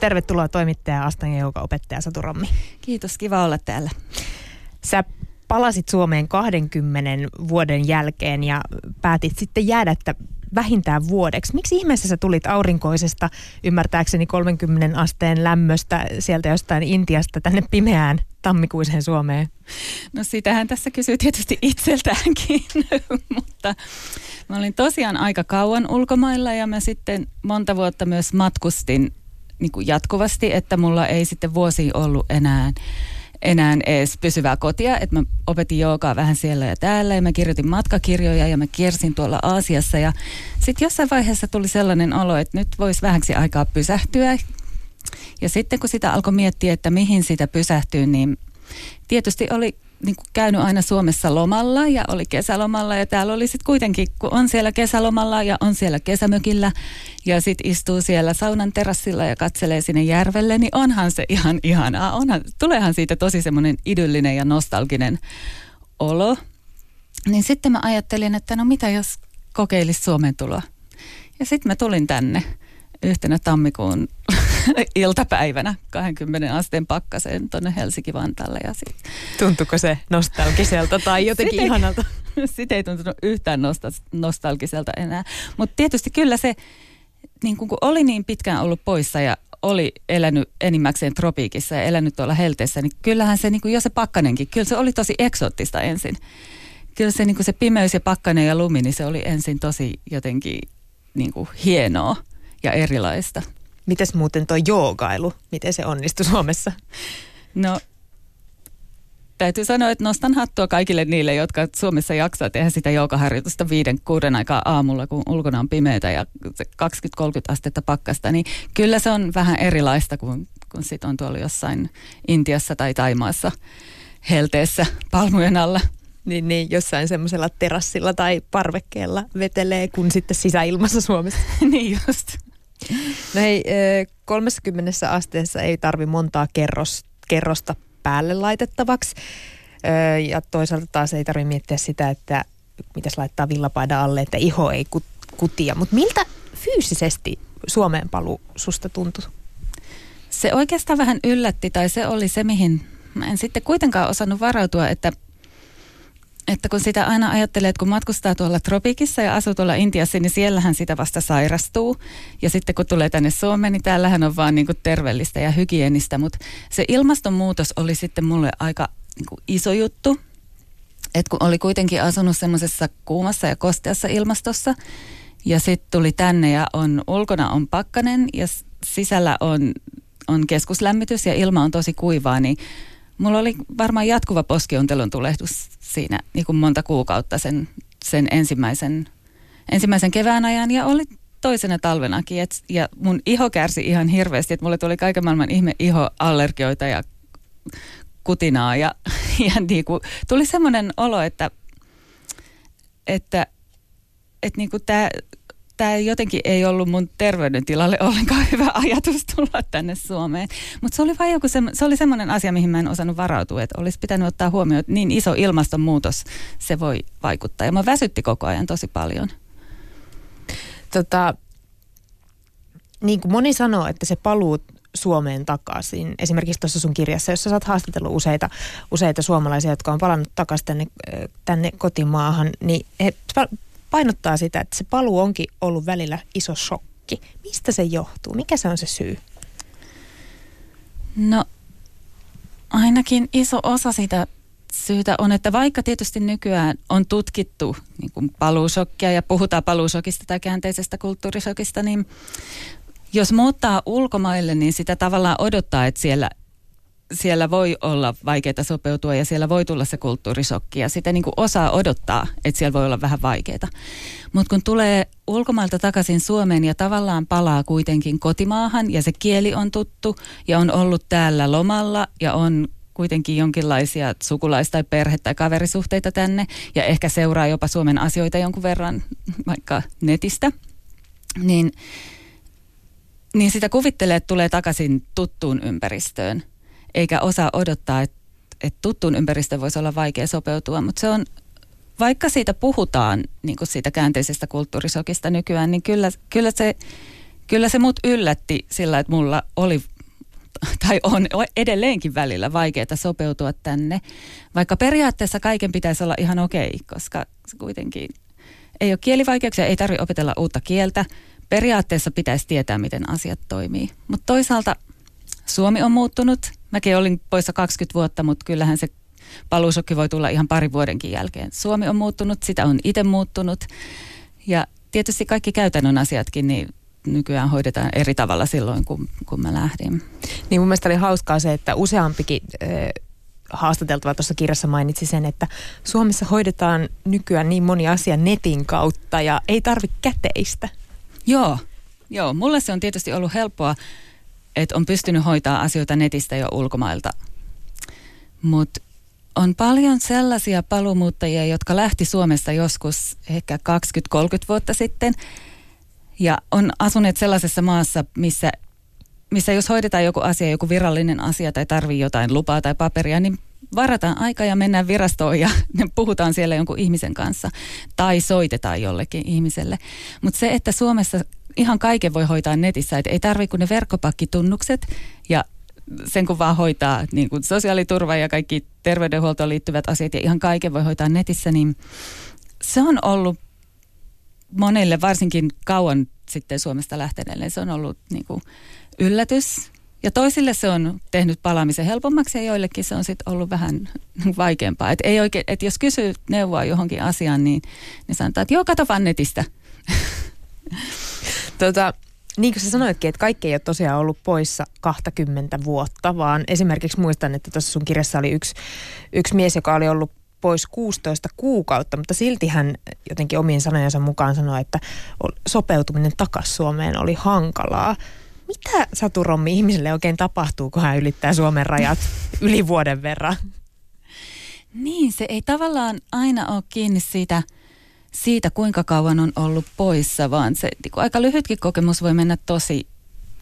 Tervetuloa toimittaja Astan ja opettaja Satu Rommi. Kiitos, kiva olla täällä. Sä palasit Suomeen 20 vuoden jälkeen ja päätit sitten jäädä että vähintään vuodeksi. Miksi ihmeessä sä tulit aurinkoisesta, ymmärtääkseni 30 asteen lämmöstä sieltä jostain Intiasta tänne pimeään tammikuiseen Suomeen? No sitähän tässä kysyy tietysti itseltäänkin, mutta mä olin tosiaan aika kauan ulkomailla ja mä sitten monta vuotta myös matkustin niin kuin jatkuvasti, että mulla ei sitten vuosi ollut enää enää edes pysyvää kotia, että mä opetin joogaa vähän siellä ja täällä ja mä kirjoitin matkakirjoja ja mä kiersin tuolla Aasiassa. Ja sitten jossain vaiheessa tuli sellainen olo, että nyt voisi vähäksi aikaa pysähtyä. Ja sitten kun sitä alkoi miettiä, että mihin sitä pysähtyy, niin tietysti oli niin kuin käynyt aina Suomessa lomalla ja oli kesälomalla ja täällä oli sitten kuitenkin, kun on siellä kesälomalla ja on siellä kesämökillä ja sitten istuu siellä saunan terassilla ja katselee sinne järvelle, niin onhan se ihan ihanaa. Onhan, tuleehan siitä tosi semmoinen idyllinen ja nostalginen olo. Niin sitten mä ajattelin, että no mitä jos kokeilisi Suomen tuloa. Ja sitten mä tulin tänne yhtenä tammikuun iltapäivänä 20 asteen pakkaseen tuonne Helsinki-Vantaalle. Ja sit... Tuntuuko se nostalgiselta tai jotenkin sit ihanalta? Sitten ei tuntunut yhtään nostalgiselta enää. Mutta tietysti kyllä se, niin kun oli niin pitkään ollut poissa ja oli elänyt enimmäkseen tropiikissa ja elänyt tuolla helteessä, niin kyllähän se, niin kuin jo se pakkanenkin, kyllä se oli tosi eksoottista ensin. Kyllä se, niin kuin se pimeys ja pakkanen ja lumi, niin se oli ensin tosi jotenkin niin kuin hienoa ja erilaista. Mites muuten tuo joogailu, miten se onnistui Suomessa? No täytyy sanoa, että nostan hattua kaikille niille, jotka Suomessa jaksaa tehdä sitä joogaharjoitusta viiden, kuuden aikaa aamulla, kun ulkona on pimeätä ja 20-30 astetta pakkasta, niin kyllä se on vähän erilaista kuin kun sit on tuolla jossain Intiassa tai Taimaassa helteessä palmujen alla. Niin, niin jossain semmoisella terassilla tai parvekkeella vetelee, kun sitten sisäilmassa Suomessa. niin just. No hei, 30 asteessa ei tarvi montaa kerros, kerrosta päälle laitettavaksi. Ja toisaalta taas ei tarvitse miettiä sitä, että mitäs laittaa villapaidan alle, että iho ei kutia. Mutta miltä fyysisesti Suomeen paluu susta tuntui? Se oikeastaan vähän yllätti, tai se oli se, mihin mä en sitten kuitenkaan osannut varautua, että että kun sitä aina ajattelee, että kun matkustaa tuolla tropiikissa ja asuu tuolla Intiassa, niin siellähän sitä vasta sairastuu. Ja sitten kun tulee tänne Suomeen, niin täällähän on vaan niin kuin terveellistä ja hygienistä. Mutta se ilmastonmuutos oli sitten mulle aika niin kuin iso juttu. Että kun oli kuitenkin asunut semmoisessa kuumassa ja kosteassa ilmastossa, ja sitten tuli tänne ja on ulkona on pakkanen ja sisällä on, on keskuslämmitys ja ilma on tosi kuivaa, niin mulla oli varmaan jatkuva poskiontelun tulehdus siinä niin kuin monta kuukautta sen, sen ensimmäisen, ensimmäisen kevään ajan. Ja oli toisena talvenakin. Et, ja mun iho kärsi ihan hirveästi, että mulle tuli kaiken maailman ihme ihoallergioita ja kutinaa. Ja, ja niin kuin, tuli semmoinen olo, että, että, että niin kuin tämä tämä jotenkin ei ollut mun terveydentilalle ollenkaan hyvä ajatus tulla tänne Suomeen. Mutta se oli vain joku se, se oli semmoinen asia, mihin mä en osannut varautua, että olisi pitänyt ottaa huomioon, että niin iso ilmastonmuutos se voi vaikuttaa. Ja mä väsytti koko ajan tosi paljon. Tota, niin kuin moni sanoo, että se paluu Suomeen takaisin. Esimerkiksi tuossa sun kirjassa, jossa sä oot haastatellut useita, useita suomalaisia, jotka on palannut takaisin tänne, tänne kotimaahan, niin he painottaa sitä, että se paluu onkin ollut välillä iso shokki. Mistä se johtuu? Mikä se on se syy? No ainakin iso osa sitä syytä on, että vaikka tietysti nykyään on tutkittu niin kuin paluusokkia ja puhutaan paluusokista tai käänteisestä kulttuurisokista, niin jos muuttaa ulkomaille, niin sitä tavallaan odottaa, että siellä siellä voi olla vaikeaa sopeutua ja siellä voi tulla se kulttuurisokki ja sitä niin kuin osaa odottaa, että siellä voi olla vähän vaikeaa. Mutta kun tulee ulkomailta takaisin Suomeen ja tavallaan palaa kuitenkin kotimaahan ja se kieli on tuttu ja on ollut täällä lomalla ja on kuitenkin jonkinlaisia sukulais- tai perhe- tai kaverisuhteita tänne ja ehkä seuraa jopa Suomen asioita jonkun verran vaikka netistä, niin, niin sitä kuvittelee, että tulee takaisin tuttuun ympäristöön – eikä osaa odottaa, että, että tuttuun ympäristöön voisi olla vaikea sopeutua, mutta se on, vaikka siitä puhutaan niin kuin siitä käänteisestä kulttuurisokista nykyään, niin kyllä, kyllä se kyllä se mut yllätti sillä, että mulla oli tai on edelleenkin välillä vaikeaa sopeutua tänne, vaikka periaatteessa kaiken pitäisi olla ihan okei, koska se kuitenkin ei ole kielivaikeuksia, ei tarvitse opetella uutta kieltä. Periaatteessa pitäisi tietää, miten asiat toimii. Mutta toisaalta Suomi on muuttunut. Mäkin olin poissa 20 vuotta, mutta kyllähän se paluusokki voi tulla ihan pari vuodenkin jälkeen. Suomi on muuttunut, sitä on itse muuttunut. Ja tietysti kaikki käytännön asiatkin, niin nykyään hoidetaan eri tavalla silloin, kun, kun mä lähdin. Niin mun mielestä oli hauskaa se, että useampikin äh, haastateltava tuossa kirjassa mainitsi sen, että Suomessa hoidetaan nykyään niin moni asia netin kautta ja ei tarvitse käteistä. Joo, joo. Mulle se on tietysti ollut helppoa, että on pystynyt hoitaa asioita netistä jo ulkomailta. Mutta on paljon sellaisia paluumuuttajia, jotka lähti Suomesta joskus ehkä 20-30 vuotta sitten ja on asuneet sellaisessa maassa, missä, missä jos hoidetaan joku asia, joku virallinen asia tai tarvii jotain lupaa tai paperia, niin varataan aika ja mennään virastoon ja puhutaan siellä jonkun ihmisen kanssa tai soitetaan jollekin ihmiselle. Mutta se, että Suomessa ihan kaiken voi hoitaa netissä, että ei tarvitse kuin ne verkkopakkitunnukset ja sen kun vaan hoitaa niin kuin sosiaaliturva ja kaikki terveydenhuoltoon liittyvät asiat ja ihan kaiken voi hoitaa netissä, niin se on ollut monille varsinkin kauan sitten Suomesta lähteneille se on ollut niin kuin yllätys. Ja toisille se on tehnyt palaamisen helpommaksi ja joillekin se on sitten ollut vähän vaikeampaa. Et ei oikein, et jos kysyy neuvoa johonkin asiaan, niin, niin sanotaan, että joo, kato vaan netistä. Tota, niin kuin sä sanoitkin, että kaikki ei ole tosiaan ollut poissa 20 vuotta, vaan esimerkiksi muistan, että tuossa sun kirjassa oli yksi, yksi mies, joka oli ollut pois 16 kuukautta, mutta silti hän jotenkin omien sanojensa mukaan sanoi, että sopeutuminen takaisin Suomeen oli hankalaa. Mitä Satu Rommi ihmiselle oikein tapahtuu, kun hän ylittää Suomen rajat yli vuoden verran? Niin, se ei tavallaan aina ole kiinni siitä, siitä kuinka kauan on ollut poissa, vaan se niin aika lyhytkin kokemus voi mennä tosi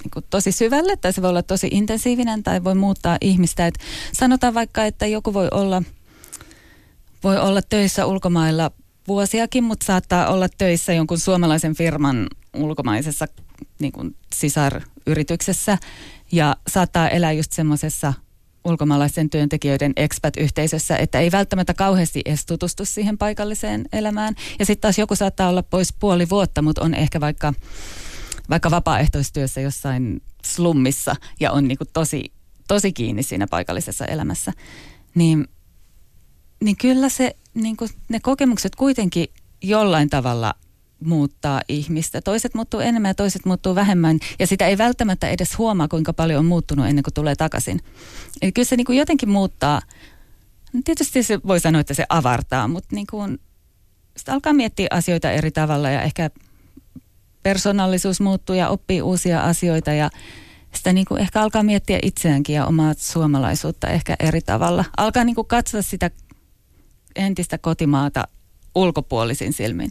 niin kuin tosi syvälle tai se voi olla tosi intensiivinen tai voi muuttaa ihmistä. Et sanotaan vaikka, että joku voi olla – voi olla töissä ulkomailla vuosiakin, mutta saattaa olla töissä jonkun suomalaisen firman ulkomaisessa niin kuin sisaryrityksessä ja saattaa elää just semmoisessa ulkomaalaisten työntekijöiden expat-yhteisössä, että ei välttämättä kauheasti edes tutustu siihen paikalliseen elämään. Ja sitten taas joku saattaa olla pois puoli vuotta, mutta on ehkä vaikka, vaikka vapaaehtoistyössä jossain slummissa ja on niin kuin tosi, tosi kiinni siinä paikallisessa elämässä. Niin niin kyllä se, niin kuin ne kokemukset kuitenkin jollain tavalla muuttaa ihmistä. Toiset muuttuu enemmän ja toiset muuttuu vähemmän. Ja sitä ei välttämättä edes huomaa, kuinka paljon on muuttunut ennen kuin tulee takaisin. Eli kyllä se niin kuin jotenkin muuttaa. Tietysti se voi sanoa, että se avartaa, mutta niin kuin, sitä alkaa miettiä asioita eri tavalla ja ehkä persoonallisuus muuttuu ja oppii uusia asioita ja sitä niin kuin ehkä alkaa miettiä itseäänkin ja omaa suomalaisuutta ehkä eri tavalla. Alkaa niin kuin katsoa sitä entistä kotimaata ulkopuolisin silmin.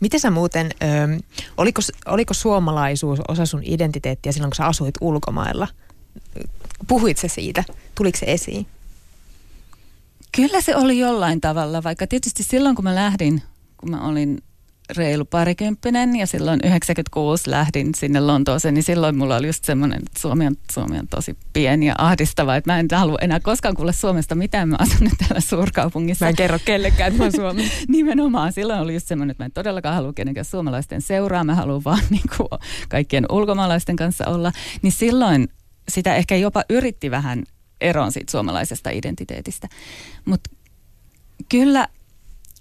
Miten sä muuten, ö, oliko, oliko suomalaisuus osa sun identiteettiä silloin, kun sä asuit ulkomailla? Puhuit se siitä? Tuliko se esiin? Kyllä se oli jollain tavalla, vaikka tietysti silloin kun mä lähdin, kun mä olin reilu parikymppinen ja silloin 96 lähdin sinne Lontooseen, niin silloin mulla oli just semmoinen, että Suomi on, Suomi on tosi pieni ja ahdistava, että mä en halua enää koskaan kuulla Suomesta mitään, mä asun nyt täällä suurkaupungissa. Mä en kerro kellekään, että mä Suomi. Nimenomaan, silloin oli just semmoinen, että mä en todellakaan halua kenenkään suomalaisten seuraa, mä haluan vaan niin kuin kaikkien ulkomaalaisten kanssa olla, niin silloin sitä ehkä jopa yritti vähän eroon siitä suomalaisesta identiteetistä. Mutta kyllä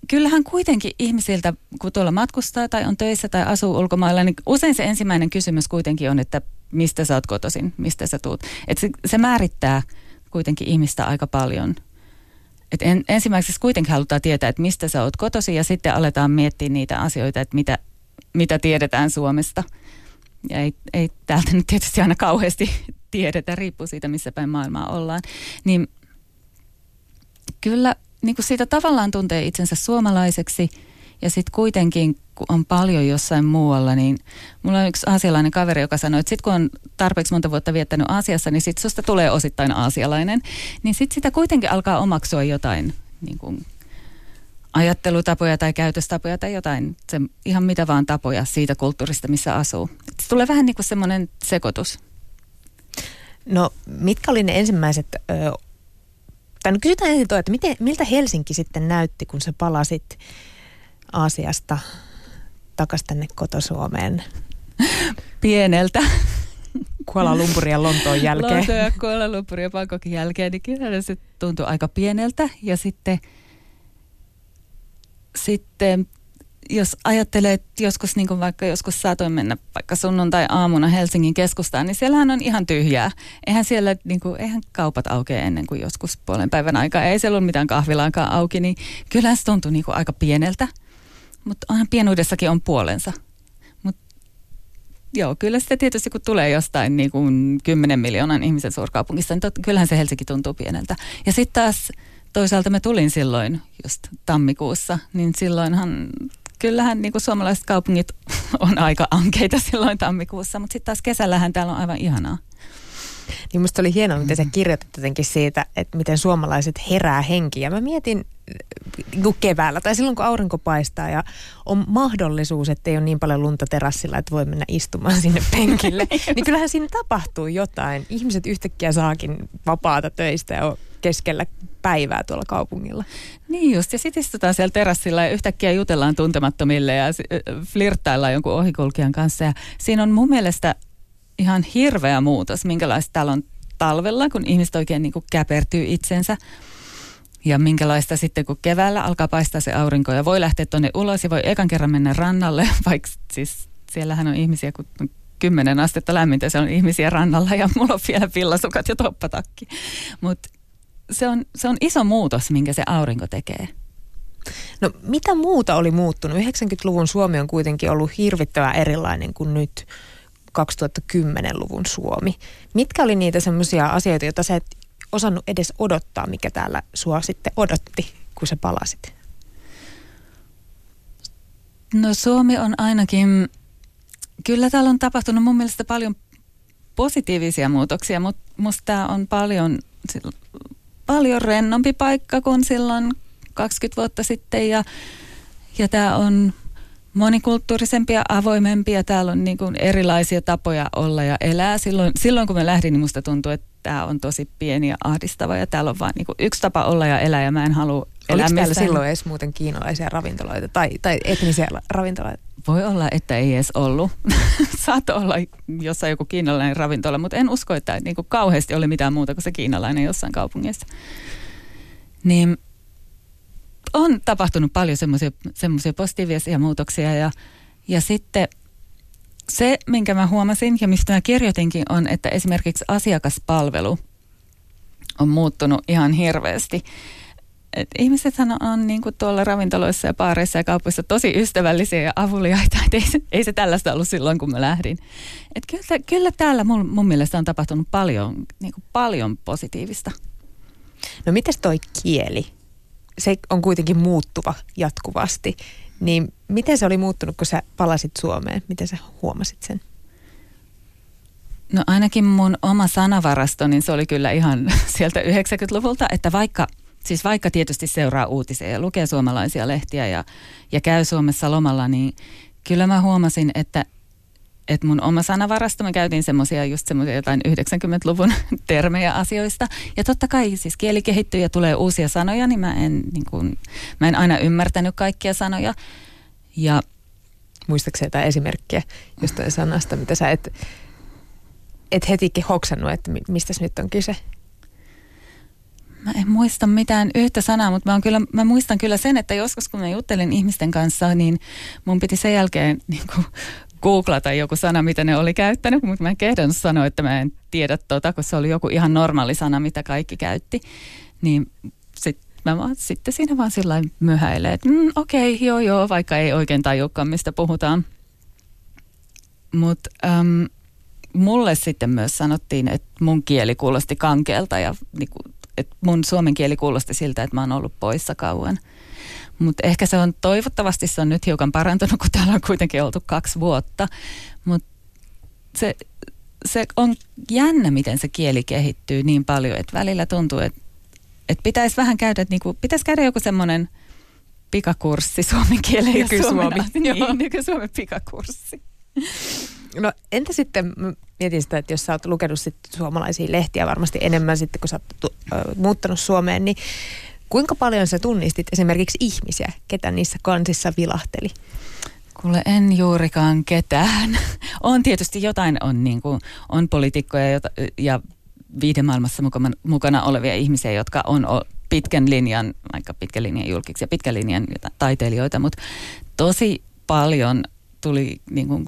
kyllähän kuitenkin ihmisiltä, kun tuolla matkustaa tai on töissä tai asuu ulkomailla, niin usein se ensimmäinen kysymys kuitenkin on, että mistä sä oot kotoisin, mistä sä tuut. Et se, se määrittää kuitenkin ihmistä aika paljon. Et en, ensimmäiseksi kuitenkin halutaan tietää, että mistä sä oot kotosi ja sitten aletaan miettiä niitä asioita, että mitä, mitä tiedetään Suomesta. Ja ei, ei täältä nyt tietysti aina kauheasti tiedetä, riippuu siitä, missä päin maailmaa ollaan. Niin kyllä niin kuin siitä tavallaan tuntee itsensä suomalaiseksi ja sitten kuitenkin, kun on paljon jossain muualla, niin mulla on yksi aasialainen kaveri, joka sanoi, että sitten kun on tarpeeksi monta vuotta viettänyt Aasiassa, niin sitten susta tulee osittain aasialainen. Niin sitten sitä kuitenkin alkaa omaksua jotain niin kuin ajattelutapoja tai käytöstapoja tai jotain, se, ihan mitä vaan tapoja siitä kulttuurista, missä asuu. Se tulee vähän niin kuin semmoinen sekoitus. No mitkä oli ne ensimmäiset, ö, tai no kysytään ensin toi, että miten, miltä Helsinki sitten näytti, kun sä palasit Aasiasta takaisin tänne kotosuomeen? Pieneltä. Kuala Lumpurin ja Lontoon jälkeen. Lontoon ja Kuala Lumpurin ja Bangkokin jälkeen, niin kyllä se tuntui aika pieneltä. Ja sitten, sitten jos ajattelee, että joskus niin vaikka joskus saatoin mennä vaikka sunnuntai-aamuna Helsingin keskustaan, niin siellähän on ihan tyhjää. Eihän siellä, niin kuin, eihän kaupat aukea ennen kuin joskus puolen päivän aikaa. Ei siellä ollut mitään kahvilaankaan auki, niin kyllähän se tuntui niin aika pieneltä. Mutta onhan pienuudessakin on puolensa. Mut, joo, kyllä sitten tietysti kun tulee jostain niin kuin 10 miljoonan ihmisen suurkaupungista, niin tot, kyllähän se Helsinki tuntuu pieneltä. Ja sitten taas toisaalta mä tulin silloin just tammikuussa, niin silloinhan kyllähän niin kuin suomalaiset kaupungit on aika ankeita silloin tammikuussa, mutta sitten taas kesällähän täällä on aivan ihanaa. Niin musta oli hienoa, miten sä kirjoitit jotenkin siitä, että miten suomalaiset herää henkiä. Mä mietin niin keväällä tai silloin, kun aurinko paistaa ja on mahdollisuus, että ei ole niin paljon lunta terassilla, että voi mennä istumaan sinne penkille. niin kyllähän siinä tapahtuu jotain. Ihmiset yhtäkkiä saakin vapaata töistä ja keskellä päivää tuolla kaupungilla. Niin just, ja sitten istutaan siellä terassilla ja yhtäkkiä jutellaan tuntemattomille ja flirttaillaan jonkun ohikulkijan kanssa. Ja siinä on mun mielestä ihan hirveä muutos, minkälaista täällä on talvella, kun ihmiset oikein niin kuin käpertyy itsensä. Ja minkälaista sitten, kun keväällä alkaa paistaa se aurinko ja voi lähteä tuonne ulos ja voi ekan kerran mennä rannalle, vaikka siis siellähän on ihmisiä, kun on kymmenen astetta lämmintä, se on ihmisiä rannalla ja mulla on vielä villasukat ja toppatakki. Mutta se on, se on iso muutos, minkä se aurinko tekee. No mitä muuta oli muuttunut? 90-luvun Suomi on kuitenkin ollut hirvittävän erilainen kuin nyt 2010-luvun Suomi. Mitkä oli niitä semmoisia asioita, joita sä et osannut edes odottaa, mikä täällä sua sitten odotti, kun sä palasit? No Suomi on ainakin, kyllä täällä on tapahtunut mun mielestä paljon positiivisia muutoksia, mutta musta tämä on paljon paljon rennompi paikka kuin silloin 20 vuotta sitten ja, ja tämä on monikulttuurisempi ja avoimempi ja täällä on niin kuin erilaisia tapoja olla ja elää. Silloin, silloin kun mä lähdin, niin musta tuntui, että tämä on tosi pieni ja ahdistava ja täällä on vain niin yksi tapa olla ja elää ja mä en halua elää Oliko täällä silloin edes muuten kiinalaisia ravintoloita tai, tai etnisiä ravintoloita? Voi olla, että ei edes ollut. Saattoi olla jossain joku kiinalainen ravintola, mutta en usko, että niin kuin kauheasti oli mitään muuta kuin se kiinalainen jossain kaupungissa. Niin on tapahtunut paljon semmoisia positiivisia muutoksia ja, ja sitten se, minkä mä huomasin ja mistä mä kirjoitinkin on, että esimerkiksi asiakaspalvelu on muuttunut ihan hirveästi et ihmisethän on, on niin kuin tuolla ravintoloissa ja baareissa ja kaupoissa tosi ystävällisiä ja avuliaita. Et ei, se, ei se tällaista ollut silloin, kun mä lähdin. Et kyllä, kyllä täällä mun, mun mielestä on tapahtunut paljon, niin kuin paljon positiivista. No mites toi kieli? Se on kuitenkin muuttuva jatkuvasti. Niin miten se oli muuttunut, kun sä palasit Suomeen? Miten sä huomasit sen? No ainakin mun oma sanavarasto, niin se oli kyllä ihan sieltä 90-luvulta, että vaikka – siis vaikka tietysti seuraa uutisia ja lukee suomalaisia lehtiä ja, ja käy Suomessa lomalla, niin kyllä mä huomasin, että, että mun oma sanavarasto, me käytiin semmoisia just semmoisia jotain 90-luvun termejä asioista. Ja totta kai siis kieli kehittyy ja tulee uusia sanoja, niin mä en, niin kuin, mä en aina ymmärtänyt kaikkia sanoja. Ja Muistaakseni jotain esimerkkiä jostain sanasta, mitä sä et, et hetikin hoksannut, että mistä nyt on kyse? Mä en muista mitään yhtä sanaa, mutta mä, kyllä, mä muistan kyllä sen, että joskus kun mä juttelin ihmisten kanssa, niin mun piti sen jälkeen niin kuin, googlata joku sana, mitä ne oli käyttänyt, mutta mä en kehdannut sanoa, että mä en tiedä tota, kun se oli joku ihan normaali sana, mitä kaikki käytti. Niin sit, mä vaan, sitten siinä vaan sillä myöhäilee, että mm, okei, okay, joo joo, vaikka ei oikein tajukaan, mistä puhutaan. Mutta ähm, mulle sitten myös sanottiin, että mun kieli kuulosti kankeelta ja niin kuin, että mun suomen kieli kuulosti siltä, että mä oon ollut poissa kauan. Mutta ehkä se on, toivottavasti se on nyt hiukan parantunut, kun täällä on kuitenkin oltu kaksi vuotta. Mutta se, se on jännä, miten se kieli kehittyy niin paljon, että välillä tuntuu, että, että pitäisi vähän käydä, että niinku, pitäisi käydä joku semmoinen pikakurssi suomen kielen ja suomen, niin, nyky-Suomen pikakurssi. No entä sitten, mietin sitä, että jos sä oot lukenut sit suomalaisia lehtiä varmasti enemmän sitten, kun sä oot tu- muuttanut Suomeen, niin kuinka paljon sä tunnistit esimerkiksi ihmisiä, ketä niissä kansissa vilahteli? Kuule, en juurikaan ketään. On tietysti jotain, on, niin kuin, on poliitikkoja ja viidemaailmassa mukana, mukana olevia ihmisiä, jotka on pitkän linjan, aika pitkän linjan julkiksi ja pitkän linjan taiteilijoita, mutta tosi paljon tuli niin kuin,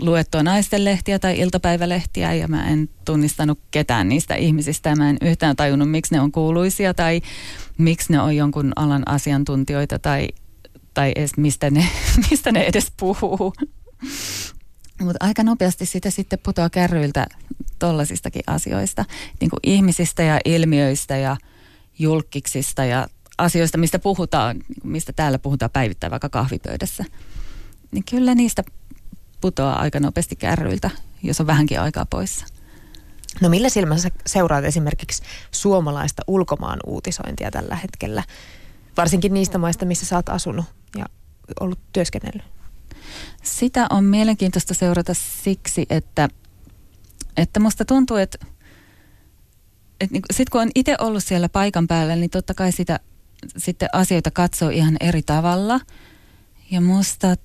luettua naistenlehtiä tai iltapäivälehtiä ja mä en tunnistanut ketään niistä ihmisistä mä en yhtään tajunnut, miksi ne on kuuluisia tai miksi ne on jonkun alan asiantuntijoita tai, tai edes mistä ne, mistä ne edes puhuu. Mutta aika nopeasti sitä sitten putoaa kärryiltä tollaisistakin asioista, niin kuin ihmisistä ja ilmiöistä ja julkiksista ja asioista, mistä puhutaan, niin mistä täällä puhutaan päivittäin vaikka kahvipöydässä. Niin kyllä niistä putoaa aika nopeasti kärryiltä, jos on vähänkin aikaa poissa. No millä silmällä sä seuraat esimerkiksi suomalaista ulkomaan uutisointia tällä hetkellä? Varsinkin niistä maista, missä sä oot asunut ja ollut työskennellyt. Sitä on mielenkiintoista seurata siksi, että, että musta tuntuu, että, että niin sitten kun on itse ollut siellä paikan päällä, niin totta kai sitä, sitten asioita katsoo ihan eri tavalla. Ja musta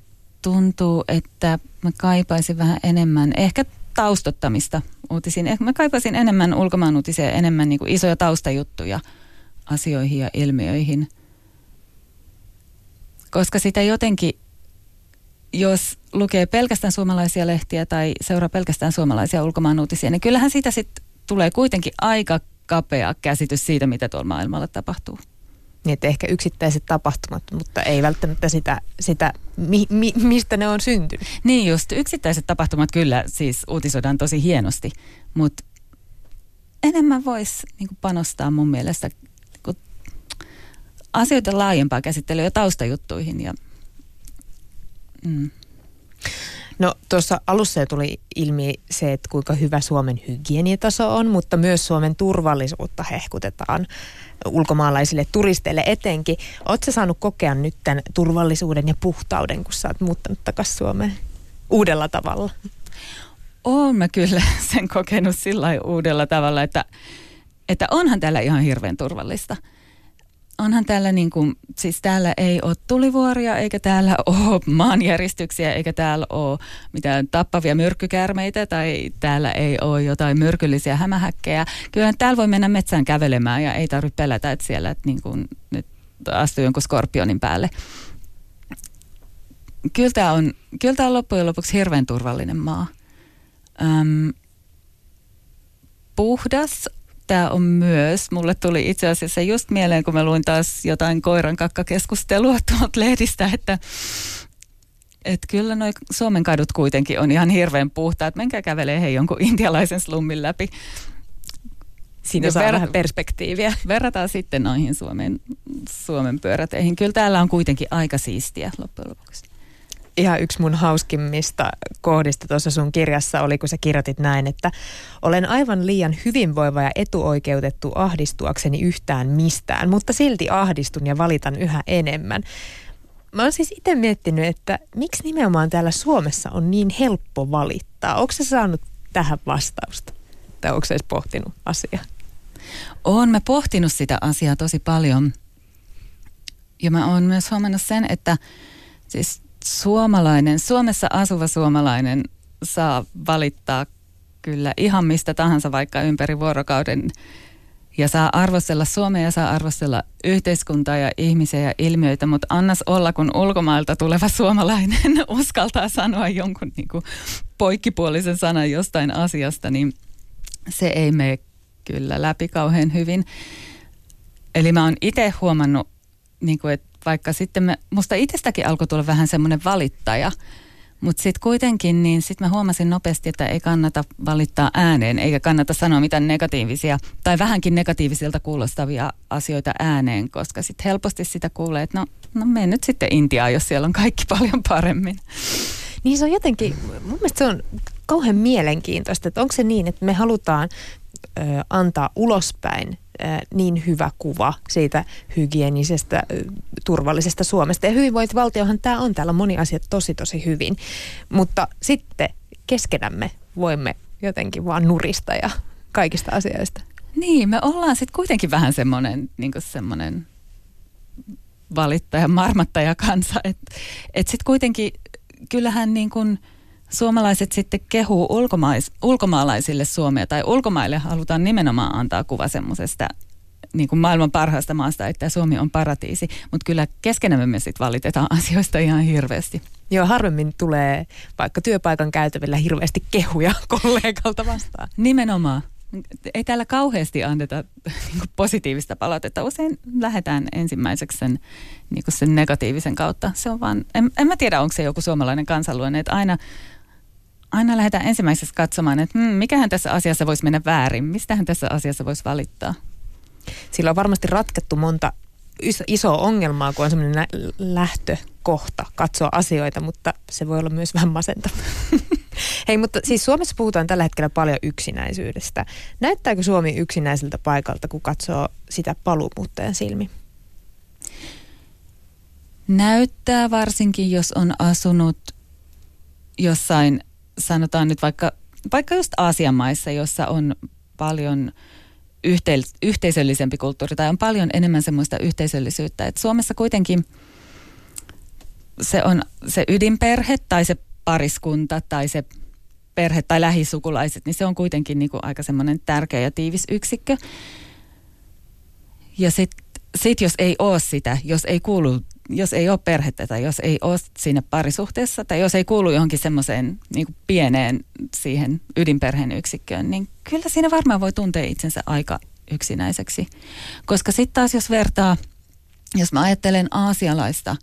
tuntuu, että mä kaipaisin vähän enemmän, ehkä taustottamista uutisiin. Ehkä mä kaipaisin enemmän ulkomaan uutisia, enemmän niin kuin isoja taustajuttuja asioihin ja ilmiöihin. Koska sitä jotenkin jos lukee pelkästään suomalaisia lehtiä tai seuraa pelkästään suomalaisia ulkomaan uutisia, niin kyllähän siitä sitten tulee kuitenkin aika kapea käsitys siitä, mitä tuolla maailmalla tapahtuu. Niin, että ehkä yksittäiset tapahtumat, mutta ei välttämättä sitä, sitä mi, mi, mistä ne on syntynyt. Niin just, yksittäiset tapahtumat kyllä siis uutisoidaan tosi hienosti, mutta enemmän voisi niin panostaa mun mielestä niin asioita laajempaa käsittelyä ja taustajuttuihin ja Mm. No tuossa alussa jo tuli ilmi se, että kuinka hyvä Suomen hygieniataso on, mutta myös Suomen turvallisuutta hehkutetaan ulkomaalaisille turisteille etenkin. Oletko saanut kokea nyt tämän turvallisuuden ja puhtauden, kun sä oot muuttanut takaisin Suomeen uudella tavalla? Oon mä kyllä sen kokenut sillä uudella tavalla, että, että onhan täällä ihan hirveän turvallista – onhan täällä niin kuin, siis täällä ei ole tulivuoria, eikä täällä ole maanjäristyksiä, eikä täällä ole mitään tappavia myrkkykäärmeitä tai täällä ei ole jotain myrkyllisiä hämähäkkejä. Kyllä täällä voi mennä metsään kävelemään ja ei tarvitse pelätä, että siellä että niin kuin, nyt astuu jonkun skorpionin päälle. Kyllä tämä on, kyllä tämä on loppujen lopuksi hirveän turvallinen maa. Öm, puhdas tämä on myös, mulle tuli itse asiassa just mieleen, kun mä luin taas jotain koiran kakkakeskustelua tuolta lehdistä, että että kyllä noi Suomen kadut kuitenkin on ihan hirveän puhtaat. Menkää kävelee hei jonkun intialaisen slummin läpi. Siinä saa ver- vähän perspektiiviä. Verrataan sitten noihin Suomen, Suomen pyöräteihin. Kyllä täällä on kuitenkin aika siistiä loppujen lopuksi ihan yksi mun hauskimmista kohdista tuossa sun kirjassa oli, kun sä kirjoitit näin, että olen aivan liian hyvinvoiva ja etuoikeutettu ahdistuakseni yhtään mistään, mutta silti ahdistun ja valitan yhä enemmän. Mä oon siis itse miettinyt, että miksi nimenomaan täällä Suomessa on niin helppo valittaa. Onko se saanut tähän vastausta? Tai onko se edes pohtinut asiaa? Oon mä pohtinut sitä asiaa tosi paljon. Ja mä oon myös huomannut sen, että siis suomalainen, Suomessa asuva suomalainen saa valittaa kyllä ihan mistä tahansa vaikka ympäri vuorokauden ja saa arvostella Suomea ja saa arvostella yhteiskuntaa ja ihmisiä ja ilmiöitä, mutta annas olla, kun ulkomailta tuleva suomalainen uskaltaa sanoa jonkun niin kuin poikkipuolisen sanan jostain asiasta, niin se ei mene kyllä läpi kauhean hyvin. Eli mä oon itse huomannut, niin kuin, että vaikka sitten me, musta itsestäkin alkoi tulla vähän semmoinen valittaja, mutta sitten kuitenkin, niin sitten mä huomasin nopeasti, että ei kannata valittaa ääneen, eikä kannata sanoa mitään negatiivisia tai vähänkin negatiivisilta kuulostavia asioita ääneen, koska sitten helposti sitä kuulee, että no, no mene nyt sitten Intiaan, jos siellä on kaikki paljon paremmin. Niin se on jotenkin, mun mielestä se on kauhean mielenkiintoista, että onko se niin, että me halutaan antaa ulospäin niin hyvä kuva siitä hygienisestä, turvallisesta Suomesta. Ja hyvinvointivaltiohan tämä on, täällä on moni asia tosi tosi hyvin, mutta sitten keskenämme voimme jotenkin vaan nurista ja kaikista asioista. Niin, me ollaan sitten kuitenkin vähän semmoinen niin semmoinen valittaja, marmattaja kansa, että et sitten kuitenkin kyllähän niin kuin suomalaiset sitten kehuu ulkomais, ulkomaalaisille Suomea tai ulkomaille halutaan nimenomaan antaa kuva semmoisesta niin kuin maailman parhaasta maasta, että Suomi on paratiisi, mutta kyllä keskenämme me sitten valitetaan asioista ihan hirveästi. Joo, harvemmin tulee vaikka työpaikan käytävillä hirveästi kehuja kollegalta vastaan. Nimenomaan. Ei täällä kauheasti anneta niin positiivista palautetta. Usein lähdetään ensimmäiseksi sen, niin sen negatiivisen kautta. Se on vaan, en, en mä tiedä, onko se joku suomalainen kansanluonne, että aina, aina lähdetään ensimmäiseksi katsomaan, että hmm, mikähän tässä asiassa voisi mennä väärin, mistähän tässä asiassa voisi valittaa. Sillä on varmasti ratkettu monta iso ongelmaa, kun on semmoinen lähtökohta katsoa asioita, mutta se voi olla myös vähän masenta. Hei, mutta siis Suomessa puhutaan tällä hetkellä paljon yksinäisyydestä. Näyttääkö Suomi yksinäiseltä paikalta, kun katsoo sitä paluumuuttajan silmi? Näyttää varsinkin, jos on asunut jossain, sanotaan nyt vaikka, vaikka just Aasian maissa, jossa on paljon yhteis- yhteisöllisempi kulttuuri tai on paljon enemmän semmoista yhteisöllisyyttä. Et Suomessa kuitenkin se on se ydinperhe tai se pariskunta tai se perhe tai lähisukulaiset, niin se on kuitenkin niin aika semmoinen tärkeä ja tiivis yksikkö. Ja sitten sit jos ei ole sitä, jos ei kuulu, jos ei ole perhettä tai jos ei ole siinä parisuhteessa tai jos ei kuulu johonkin semmoiseen niin pieneen siihen ydinperheen yksikköön, niin kyllä siinä varmaan voi tuntea itsensä aika yksinäiseksi. Koska sitten taas jos vertaa, jos mä ajattelen aasialaista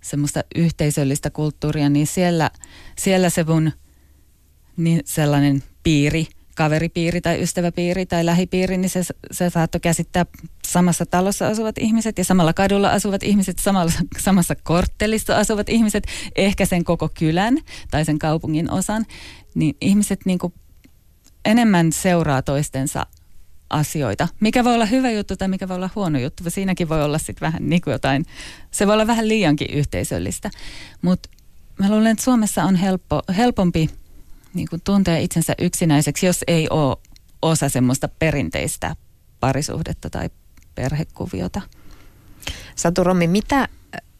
semmoista yhteisöllistä kulttuuria, niin siellä, siellä se mun niin sellainen piiri, kaveripiiri tai ystäväpiiri tai lähipiiri, niin se, se saattoi käsittää samassa talossa asuvat ihmiset ja samalla kadulla asuvat ihmiset, samalla, samassa korttelissa asuvat ihmiset, ehkä sen koko kylän tai sen kaupungin osan, niin ihmiset niin kuin enemmän seuraa toistensa asioita, mikä voi olla hyvä juttu tai mikä voi olla huono juttu. Siinäkin voi olla sitten vähän niin kuin jotain, se voi olla vähän liiankin yhteisöllistä. Mutta mä luulen, että Suomessa on helppo, helpompi niin kuin tuntea itsensä yksinäiseksi, jos ei ole osa semmoista perinteistä parisuhdetta tai perhekuviota. Satu Rommi, mitä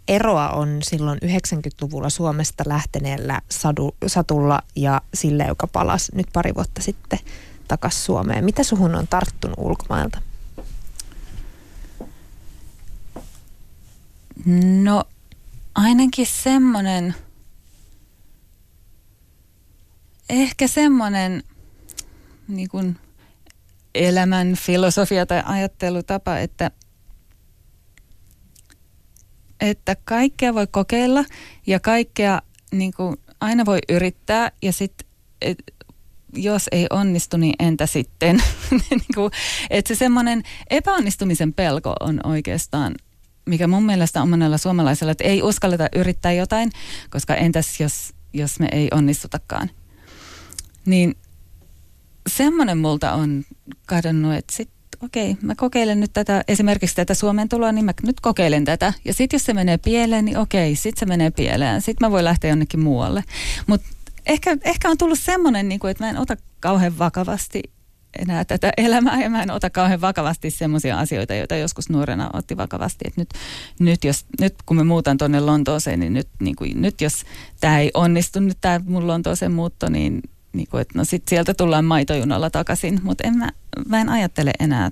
eroa on silloin 90-luvulla Suomesta lähteneellä sadu, Satulla ja sille, joka palasi nyt pari vuotta sitten takaisin Suomeen? Mitä suhun on tarttunut ulkomailta? No ainakin semmoinen – ehkä semmoinen niin kuin elämän filosofia tai ajattelutapa, että, että kaikkea voi kokeilla ja kaikkea niin kuin aina voi yrittää ja sitten jos ei onnistu, niin entä sitten? niin että se semmoinen epäonnistumisen pelko on oikeastaan mikä mun mielestä on monella suomalaisella, että ei uskalleta yrittää jotain, koska entäs jos, jos me ei onnistutakaan. Niin semmoinen multa on kadonnut, että sit okei, okay, mä kokeilen nyt tätä, esimerkiksi tätä Suomen tuloa, niin mä nyt kokeilen tätä. Ja sitten jos se menee pieleen, niin okei, sitten se menee pieleen. Sitten mä voin lähteä jonnekin muualle. Mutta ehkä, ehkä on tullut semmoinen, niin kuin, että mä en ota kauhean vakavasti enää tätä elämää ja mä en ota kauhean vakavasti semmoisia asioita, joita joskus nuorena otti vakavasti. Et nyt, nyt, jos, nyt kun me muutan tuonne Lontooseen, niin nyt, niin kuin, nyt jos tämä ei onnistu, nyt tämä mun Lontooseen muutto, niin niin kuin, että no sit sieltä tullaan maitojunalla takaisin, mutta en mä, mä en ajattele enää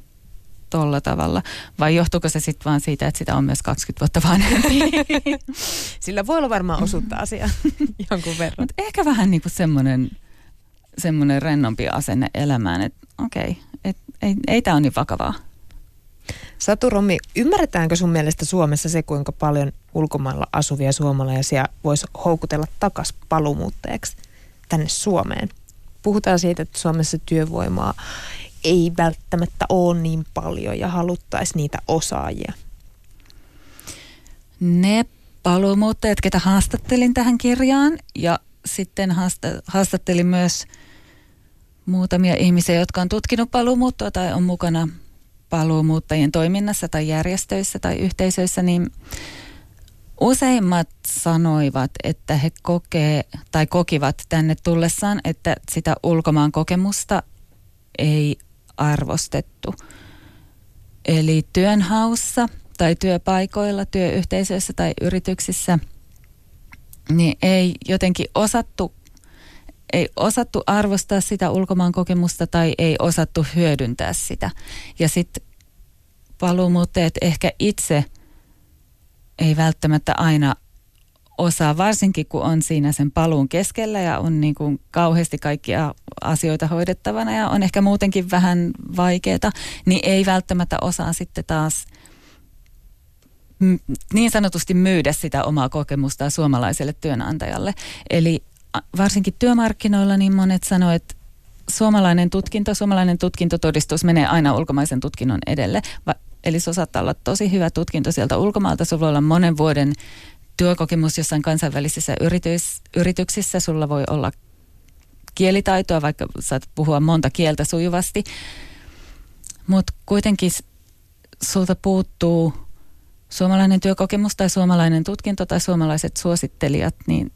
tolla tavalla. Vai johtuuko se sitten vaan siitä, että sitä on myös 20 vuotta vanhempi? Sillä voi olla varmaan osuutta asia jonkun verran. Mut ehkä vähän niin kuin semmoinen semmoinen rennompi asenne elämään, että okei, okay, et, ei, ei tämä ole niin vakavaa. Satu Romi, ymmärretäänkö sun mielestä Suomessa se, kuinka paljon ulkomailla asuvia suomalaisia voisi houkutella takaisin palumuuttajaksi? Tänne Suomeen. Puhutaan siitä, että Suomessa työvoimaa ei välttämättä ole niin paljon ja haluttaisiin niitä osaajia. Ne paluumuuttajat, ketä haastattelin tähän kirjaan ja sitten haastattelin myös muutamia ihmisiä, jotka on tutkinut paluumuuttoa tai on mukana paluumuuttajien toiminnassa tai järjestöissä tai yhteisöissä, niin useimmat sanoivat, että he kokee tai kokivat tänne tullessaan, että sitä ulkomaan kokemusta ei arvostettu. Eli työnhaussa tai työpaikoilla, työyhteisöissä tai yrityksissä, niin ei jotenkin osattu ei osattu arvostaa sitä ulkomaan kokemusta tai ei osattu hyödyntää sitä. Ja sitten paluumuuttajat ehkä itse ei välttämättä aina osaa, varsinkin kun on siinä sen paluun keskellä ja on niin kuin kauheasti kaikkia asioita hoidettavana ja on ehkä muutenkin vähän vaikeaa, niin ei välttämättä osaa sitten taas niin sanotusti myydä sitä omaa kokemusta suomalaiselle työnantajalle. Eli varsinkin työmarkkinoilla niin monet sanoivat, että suomalainen tutkinto, suomalainen tutkintotodistus menee aina ulkomaisen tutkinnon edelle. Va- eli se saattaa olla tosi hyvä tutkinto sieltä ulkomaalta. Sulla voi olla monen vuoden työkokemus jossain kansainvälisissä yritys, yrityksissä. Sulla voi olla kielitaitoa, vaikka saat puhua monta kieltä sujuvasti. Mutta kuitenkin sulta puuttuu suomalainen työkokemus tai suomalainen tutkinto tai suomalaiset suosittelijat, niin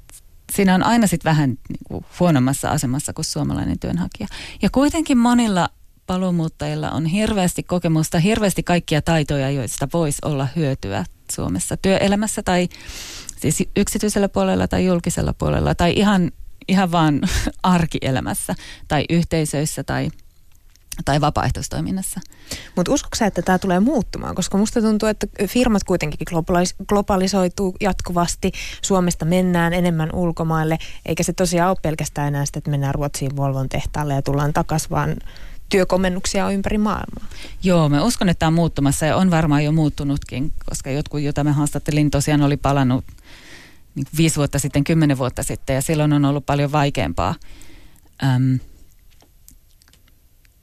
siinä on aina sitten vähän niin kuin huonommassa asemassa kuin suomalainen työnhakija. Ja kuitenkin monilla paluumuuttajilla on hirveästi kokemusta, hirveästi kaikkia taitoja, joista voisi olla hyötyä Suomessa työelämässä tai siis yksityisellä puolella tai julkisella puolella tai ihan, ihan vaan arkielämässä tai yhteisöissä tai tai vapaaehtoistoiminnassa. Mutta uskoksa, että tämä tulee muuttumaan? Koska musta tuntuu, että firmat kuitenkin globalis- globalisoituu jatkuvasti. Suomesta mennään enemmän ulkomaille, eikä se tosiaan ole pelkästään enää sitä, että mennään Ruotsiin Volvon tehtaalle ja tullaan takaisin, vaan työkomennuksia on ympäri maailmaa. Joo, me uskon, että tämä on muuttumassa ja on varmaan jo muuttunutkin, koska jotkut, joita me haastattelin, tosiaan oli palannut niin viisi vuotta sitten, kymmenen vuotta sitten ja silloin on ollut paljon vaikeampaa. Öm,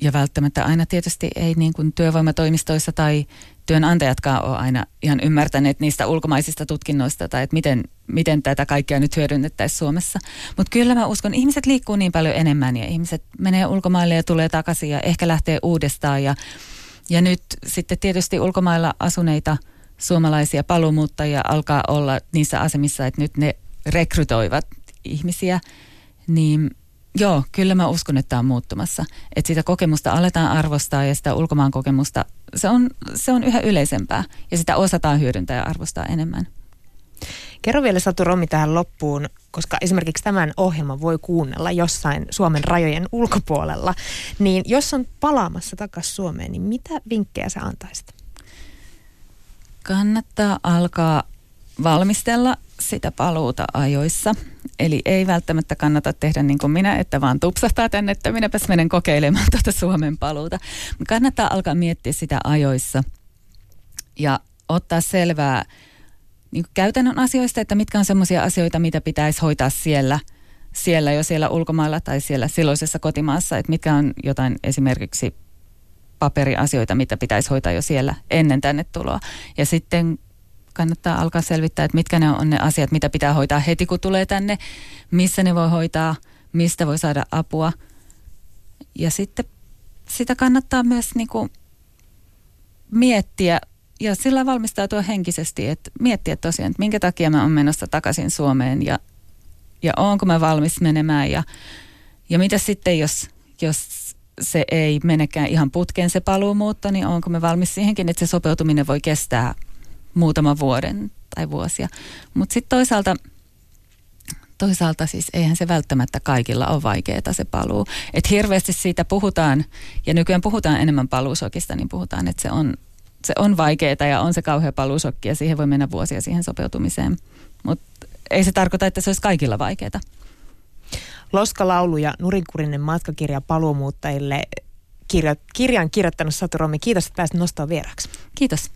ja välttämättä aina tietysti ei niin kuin työvoimatoimistoissa tai työnantajatkaan ole aina ihan ymmärtäneet niistä ulkomaisista tutkinnoista tai että miten, miten tätä kaikkea nyt hyödynnettäisiin Suomessa. Mutta kyllä mä uskon, ihmiset liikkuu niin paljon enemmän ja ihmiset menee ulkomaille ja tulee takaisin ja ehkä lähtee uudestaan ja, ja nyt sitten tietysti ulkomailla asuneita suomalaisia paluumuuttajia alkaa olla niissä asemissa, että nyt ne rekrytoivat ihmisiä, niin Joo, kyllä mä uskon, että tämä on muuttumassa. Että sitä kokemusta aletaan arvostaa ja sitä ulkomaan kokemusta, se on, se on yhä yleisempää ja sitä osataan hyödyntää ja arvostaa enemmän. Kerro vielä Satu Romi tähän loppuun, koska esimerkiksi tämän ohjelman voi kuunnella jossain Suomen rajojen ulkopuolella. Niin jos on palaamassa takaisin Suomeen, niin mitä vinkkejä sä antaisit? Kannattaa alkaa valmistella sitä paluuta ajoissa. Eli ei välttämättä kannata tehdä niin kuin minä, että vaan tupsahtaa tänne, että minäpäs menen kokeilemaan tuota Suomen paluuta. Kannattaa alkaa miettiä sitä ajoissa ja ottaa selvää niin käytännön asioista, että mitkä on sellaisia asioita, mitä pitäisi hoitaa siellä, siellä jo siellä ulkomailla tai siellä silloisessa kotimaassa, että mitkä on jotain esimerkiksi paperiasioita, mitä pitäisi hoitaa jo siellä ennen tänne tuloa. Ja sitten kannattaa alkaa selvittää, että mitkä ne on ne asiat, mitä pitää hoitaa heti, kun tulee tänne, missä ne voi hoitaa, mistä voi saada apua. Ja sitten sitä kannattaa myös niin kuin miettiä ja sillä valmistautua henkisesti, että miettiä tosiaan, että minkä takia mä oon menossa takaisin Suomeen ja, ja onko mä valmis menemään ja, ja mitä sitten, jos, jos se ei menekään ihan putkeen se paluumuutto, niin onko me valmis siihenkin, että se sopeutuminen voi kestää muutaman vuoden tai vuosia. Mutta sitten toisaalta, toisaalta siis eihän se välttämättä kaikilla ole vaikeaa se paluu. Että hirveästi siitä puhutaan, ja nykyään puhutaan enemmän paluusokista, niin puhutaan, että se on, se on vaikeaa ja on se kauhea paluusokki ja siihen voi mennä vuosia siihen sopeutumiseen. Mutta ei se tarkoita, että se olisi kaikilla vaikeaa. Loskalaulu ja nurinkurinen matkakirja paluumuuttajille kirja, kirjan kirjoittanut Satu Romi. Kiitos, että pääsit nostamaan vieraksi. Kiitos.